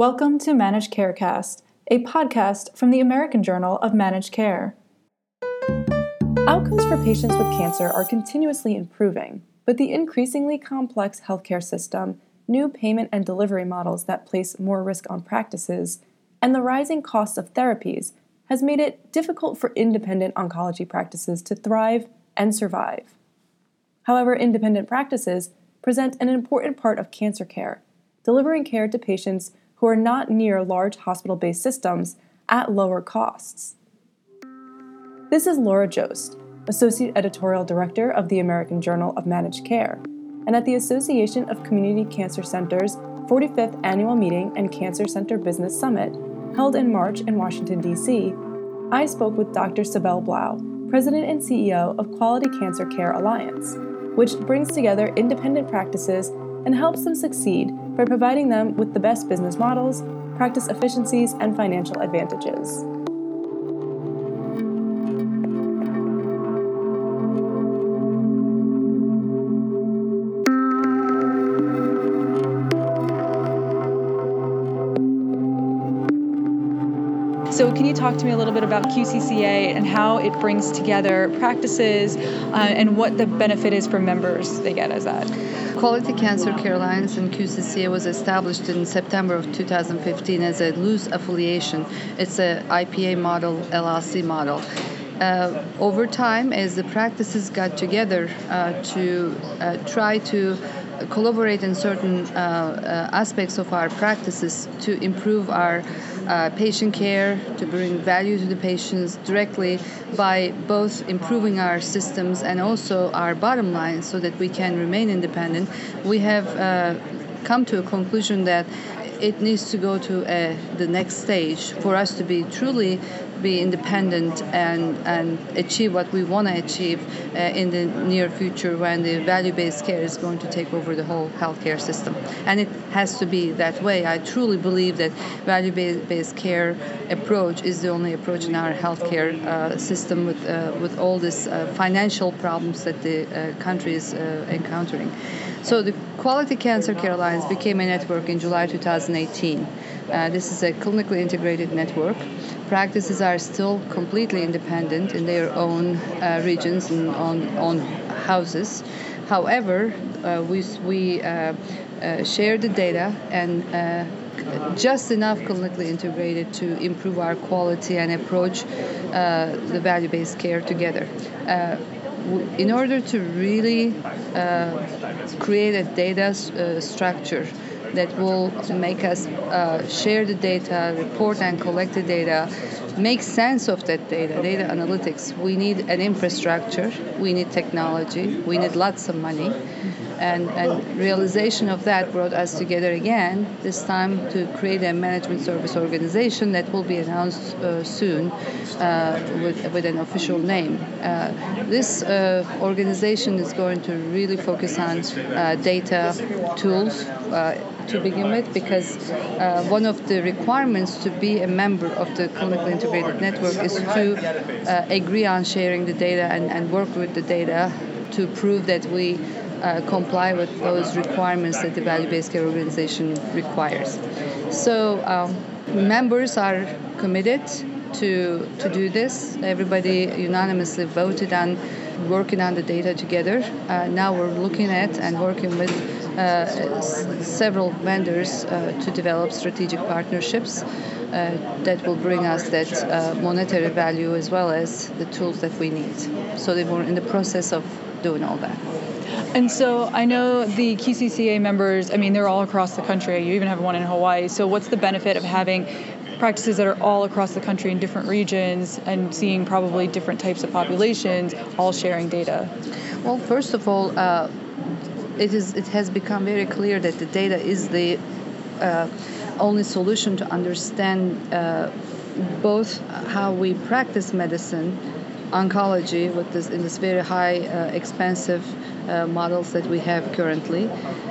Welcome to Managed Carecast, a podcast from the American Journal of Managed Care. Outcomes for patients with cancer are continuously improving, but the increasingly complex healthcare system, new payment and delivery models that place more risk on practices, and the rising costs of therapies has made it difficult for independent oncology practices to thrive and survive. However, independent practices present an important part of cancer care, delivering care to patients who are not near large hospital based systems at lower costs. This is Laura Joszt, Associate Editorial Director of the American Journal of Managed Care, and at the Association of Community Cancer Centers 45th Annual Meeting and Cancer Center Business Summit, held in March in Washington, D.C., I spoke with Dr. Sibel Blau, President and CEO of Quality Cancer Care Alliance, which brings together independent practices and helps them succeed by providing them with the best business models, practice efficiencies, and financial advantages. So, can you talk to me a little bit about QCCA and how it brings together practices uh, and what the benefit is for members they get as that? Quality Cancer Care Alliance and QCCA was established in September of 2015 as a loose affiliation. It's a IPA model, LLC model. Uh, over time, as the practices got together uh, to uh, try to collaborate in certain uh, uh, aspects of our practices to improve our uh, patient care, to bring value to the patients directly by both improving our systems and also our bottom line so that we can remain independent. We have come to a conclusion that it needs to go to uh, the next stage for us to be truly be independent and, and achieve what we want to achieve uh, in the near future when the value-based care is going to take over the whole healthcare system. And it has to be that way. I truly believe that value-based care approach is the only approach in our healthcare uh, system with, uh, with all these uh, financial problems that the uh, country is uh, encountering. So the Quality Cancer Care Alliance became a network in July 2018. Uh, this is a clinically integrated network. Practices are still completely independent in their own uh, regions and on, on houses. However, uh, we, we uh, uh, share the data and uh, just enough clinically integrated to improve our quality and approach the value based care together in order to really uh, create a data uh, structure that will make us uh, share the data, report and collect the data, make sense of that data, data analytics. We need an infrastructure, we need technology, we need lots of money. And, and realization of that brought us together again, this time to create a management service organization that will be announced uh, soon uh, with, with an official name. Uh, this uh, organization is going to really focus on uh, data tools uh, to begin with because uh, one of the requirements to be a member of the clinically integrated network is to uh, agree on sharing the data and, and work with the data to prove that we uh, comply with those requirements that the value-based care organization requires. So um, members are committed to to do this. Everybody unanimously voted on working on the data together. Uh, now we're looking at and working with uh, several vendors uh, to develop strategic partnerships uh, that will bring us that monetary value as well as the tools that we need. So they were in the process of doing all that. And so I know the QCCA members, I mean, they're all across the country. You even have one in Hawaii. So, what's the benefit of having practices that are all across the country in different regions and seeing probably different types of populations all sharing data? Well, first of all, uh, it is it has become very clear that the data is the uh, only solution to understand uh, both how we practice medicine oncology with this in this very high uh, expensive uh, models that we have currently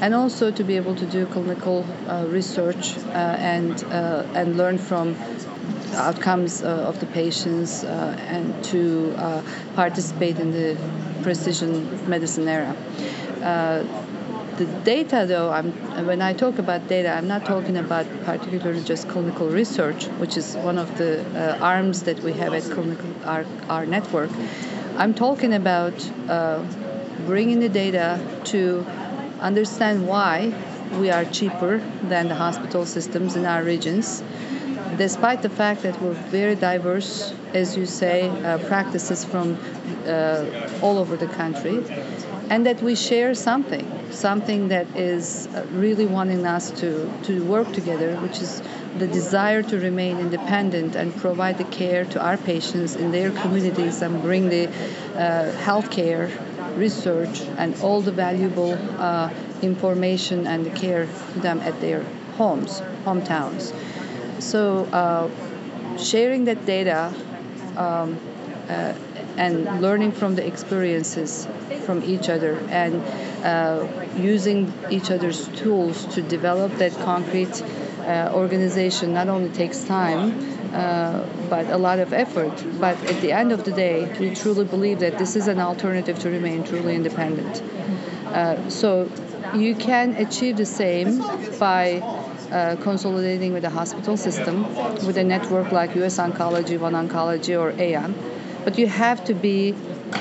and also to be able to do clinical uh, research uh, and uh, and learn from outcomes of the patients and to participate in the precision medicine era the data, though, I'm, when I talk about data, I'm not talking about particularly just clinical research, which is one of the uh, arms that we have at clinical, our, our network. I'm talking about uh, bringing the data to understand why we are cheaper than the hospital systems in our regions, despite the fact that we're very diverse, as you say, uh, practices from uh, all over the country, and that we share something, something that is uh, really wanting us to, to work together, which is the desire to remain independent and provide the care to our patients in their communities and bring the uh, health care research and all the valuable uh, information and care to them at their homes, hometowns. So, uh, sharing that data um, uh, and learning from the experiences from each other and uh, using each other's tools to develop that concrete uh, organization not only takes time uh, but a lot of effort. But at the end of the day, we truly believe that this is an alternative to remain truly independent. Uh, so you can achieve the same by uh, consolidating with the hospital system, with a network like US Oncology, One Oncology, or AON. But you have to be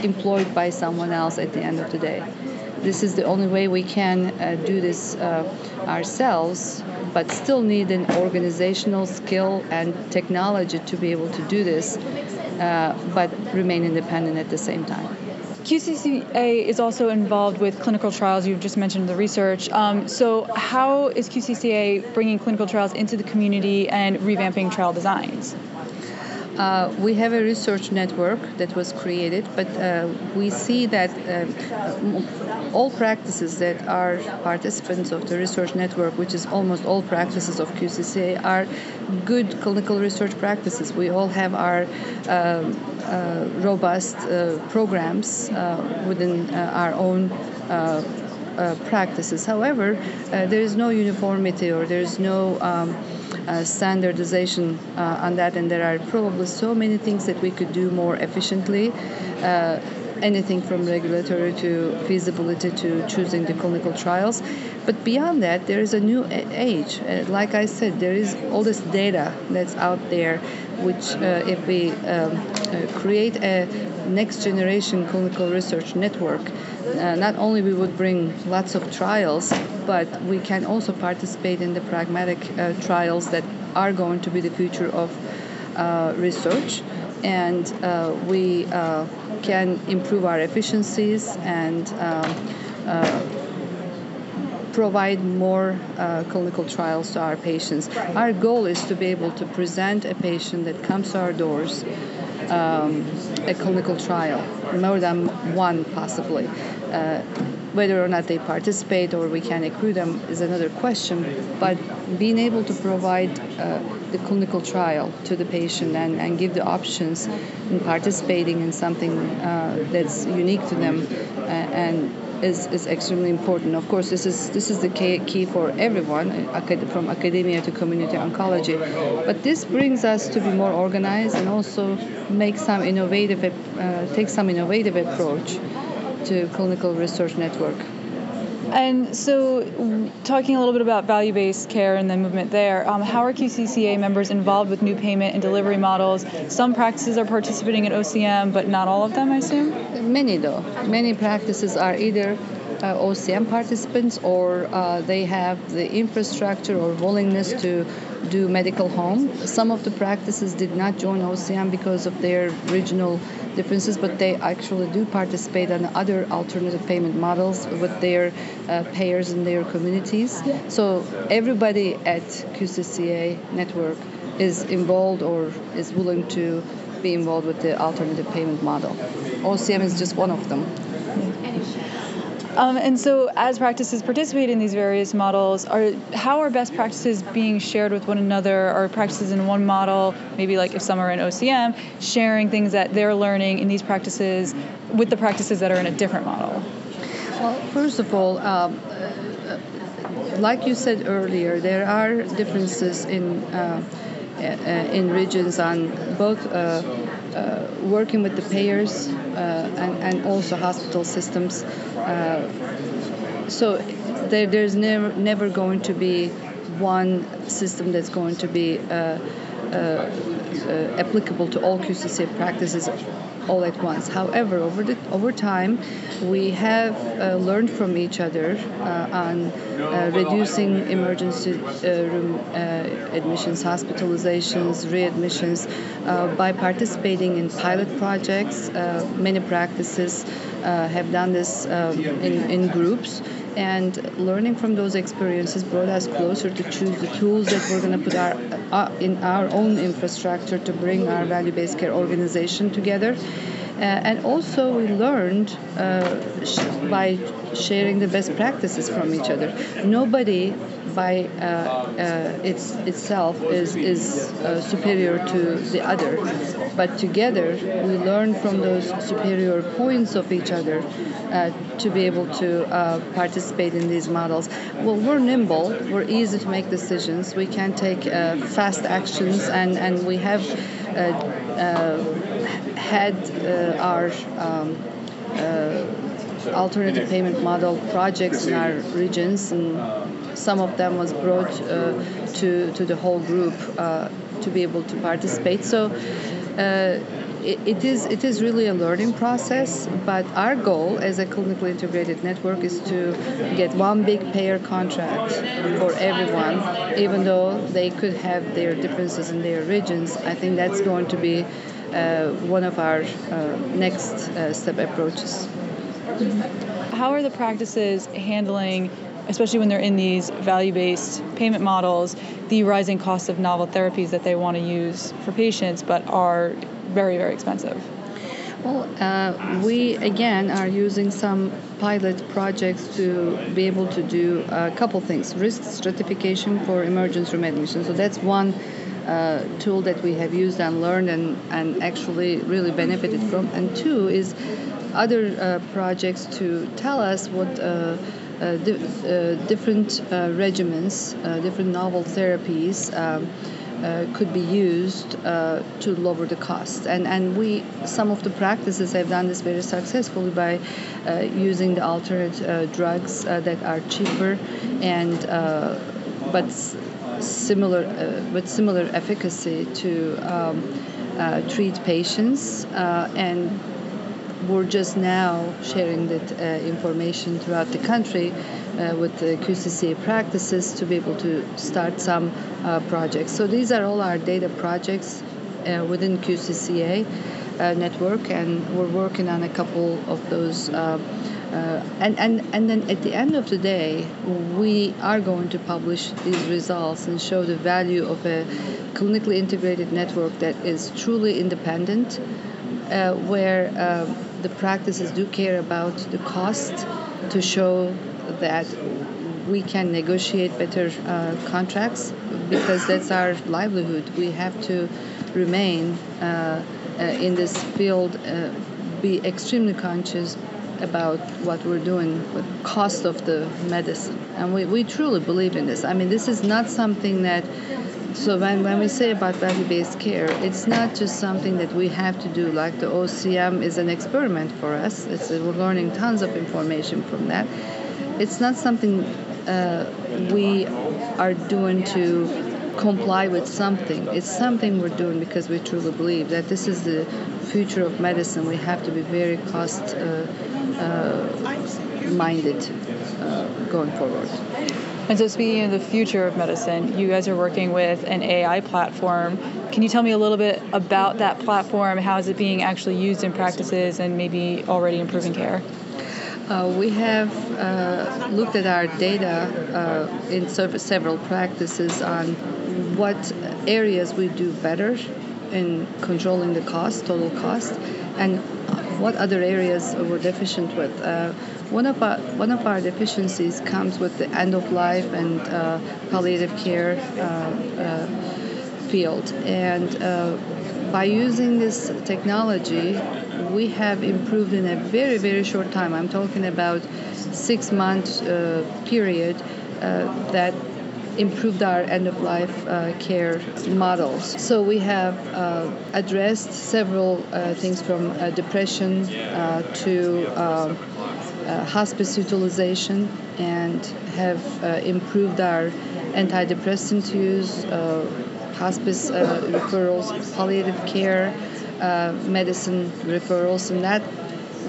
employed by someone else at the end of the day. This is the only way we can uh, do this uh, ourselves, but still need an organizational skill and technology to be able to do this, uh, but remain independent at the same time. QCCA is also involved with clinical trials. You've just mentioned the research. Um, so, how is QCCA bringing clinical trials into the community and revamping trial designs? Uh, we have a research network that was created, but uh, we see that uh, all practices that are participants of the research network, which is almost all practices of QCCA, are good clinical research practices. We all have our um, uh, robust uh, programs within our own. practices. However, there is no uniformity or there is no um, standardization uh, on that, and there are probably so many things that we could do more efficiently. Anything from regulatory to feasibility to choosing the clinical trials. But beyond that, there is a new age. Uh, like I said, there is all this data that's out there, which, uh, if we um, uh, create a next generation clinical research network, uh, not only we would bring lots of trials, but we can also participate in the pragmatic uh, trials that are going to be the future of uh, research. And we can improve our efficiencies and um, uh, provide more uh, clinical trials to our patients. Our goal is to be able to present a patient that comes to our doors um, a clinical trial, more than one possibly. Uh, whether or not they participate or we can accrue them is another question. But being able to provide uh, the clinical trial to the patient and, and give the options in participating in something uh, that's unique to them uh, and is, is extremely important. Of course, this is this is the key for everyone, from academia to community oncology. But this brings us to be more organized and also make some innovative, uh, take some innovative approach to clinical research network. And so, talking a little bit about value based care and the movement there, um, how are QCCA members involved with new payment and delivery models? Some practices are participating in OCM, but not all of them, I assume? Many, though. Many practices are either uh, OCM participants or uh, they have the infrastructure or willingness to do medical home. Some of the practices did not join OCM because of their regional differences, but they actually do participate in other alternative payment models with their uh, payers in their communities. So everybody at QCCA network is involved or is willing to be involved with the alternative payment model. OCM is just one of them. Um, and so, as practices participate in these various models, are how are best practices being shared with one another? Are practices in one model, maybe like if some are in OCM, sharing things that they're learning in these practices with the practices that are in a different model? Well, first of all, um, uh, like you said earlier, there are differences in. Uh, uh, in regions on both uh, uh, working with the payers and, and also hospital systems. so there, there's never never going to be one system that's going to be uh, uh, uh, applicable to all QCC practices all at once. However, over the over time, we have uh, learned from each other uh, on uh, reducing emergency room admissions, hospitalizations, readmissions by participating in pilot projects. many practices have done this um, in, in groups and learning from those experiences brought us closer to choose the tools that we're going to put our, uh, in our own infrastructure to bring our value-based care organization together. Uh, and also we learned uh, sh- by sharing the best practices from each other. Nobody by uh, uh, its, itself is, is uh, superior to the other, but together we learn from those superior points of each other to be able to participate in these models. Well, we're nimble, we're easy to make decisions, we can take fast actions, and, and we have had our um, alternative payment model projects in our regions and some of them was brought uh, to to the whole group uh, to be able to participate. So. Uh, it, is it is really a learning process, but our goal as a clinically integrated network is to get one big payer contract for everyone, even though they could have their differences in their regions. I think that's going to be uh, one of our uh, next uh, step approaches. How are the practices handling especially when they're in these value based payment models, the rising cost of novel therapies that they want to use for patients but are very, very expensive? Well, uh, we again are using some pilot projects to be able to do a couple things risk stratification for emergency room admission. So that's one uh, tool that we have used and learned and, and actually really benefited from. And two is other uh, projects to tell us what uh, di- uh, different uh, regimens, different novel therapies. Um, uh, could be used uh, to lower the cost. And, and we, some of the practices have done this very successfully by uh, using the alternate drugs that are cheaper and but similar with similar efficacy to um, treat patients and we're just now sharing that uh, information throughout the country uh, with the QCCA practices to be able to start some uh, projects. So these are all our data projects uh, within QCCA uh, network, and we're working on a couple of those. Uh, and, and, and then at the end of the day, we are going to publish these results and show the value of a clinically integrated network that is truly independent, where um, the practices do care about the cost to show that we can negotiate better uh, contracts because that's our livelihood. We have to remain uh, uh, in this field, uh, be extremely conscious about what we're doing with cost of the medicine. And we, we truly believe in this. I mean, this is not something that so when, when we say about value-based care, it's not just something that we have to do. Like the OCM is an experiment for us. It's, we're learning tons of information from that. It's not something uh, we are doing to comply with something. It's something we're doing because we truly believe that this is the future of medicine. We have to be very cost uh, uh, minded uh, going forward. And so, speaking of the future of medicine, you guys are working with an AI platform. Can you tell me a little bit about that platform? How is it being actually used in practices and maybe already improving care? Uh, we have uh, looked at our data uh, in several practices on what areas we do better in controlling the cost, total cost, and what other areas we're deficient with. One of our one of our deficiencies comes with the end of life and uh, palliative care uh, uh, field, and uh, by using this technology, we have improved in a very very short time. I'm talking about six month uh, period that improved our end of life uh, care models. So we have uh, addressed several uh, things from depression to uh, hospice utilization and have uh, improved our antidepressant use, uh, hospice uh, referrals, palliative care, medicine referrals, and that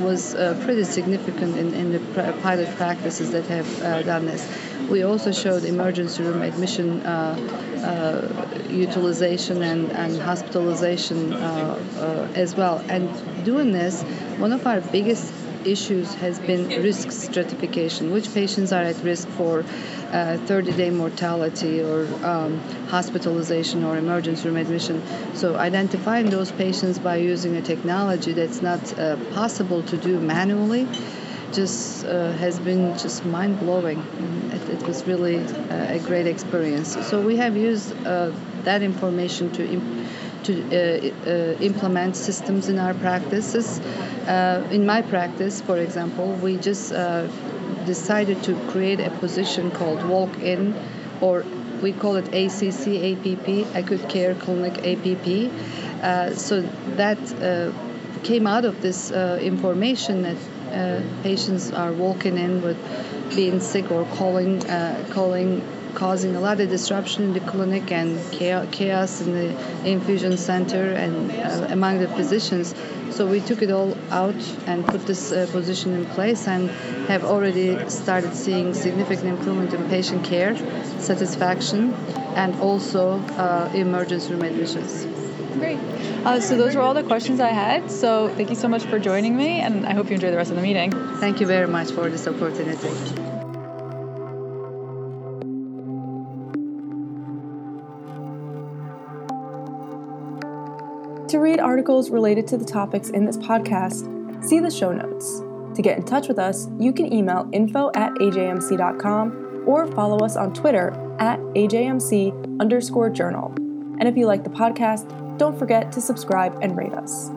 was uh, pretty significant in, in the pilot practices that have uh, done this. We also showed emergency room admission uh, utilization and, and hospitalization as well. And doing this, one of our biggest issues has been risk stratification, which patients are at risk for 30-day mortality or um, hospitalization or emergency room admission. So identifying those patients by using a technology that's not uh, possible to do manually just uh, has been just mind blowing. It, it, was really uh, a great experience. So we have used uh, that information to. Imp- to uh, uh, implement systems in our practices. in my practice, for example, we just decided to create a position called walk in, or we call it ACC APP, Acute Care Clinic APP. Uh, so that uh, came out of this uh, information that uh, patients are walking in with being sick or calling, uh, calling causing a lot of disruption in the clinic and chaos in the infusion center and uh, among the physicians. So we took it all out and put this uh, position in place and have already started seeing significant improvement in patient care, satisfaction, and also uh, emergency room admissions. Great. Uh, so those were all the questions I had. So thank you so much for joining me, and I hope you enjoy the rest of the meeting. Thank you very much for this opportunity. To read articles related to the topics in this podcast, see the show notes. To get in touch with us, you can email info at ajmc.com or follow us on Twitter at ajmc underscore journal. And if you like the podcast, don't forget to subscribe and rate us.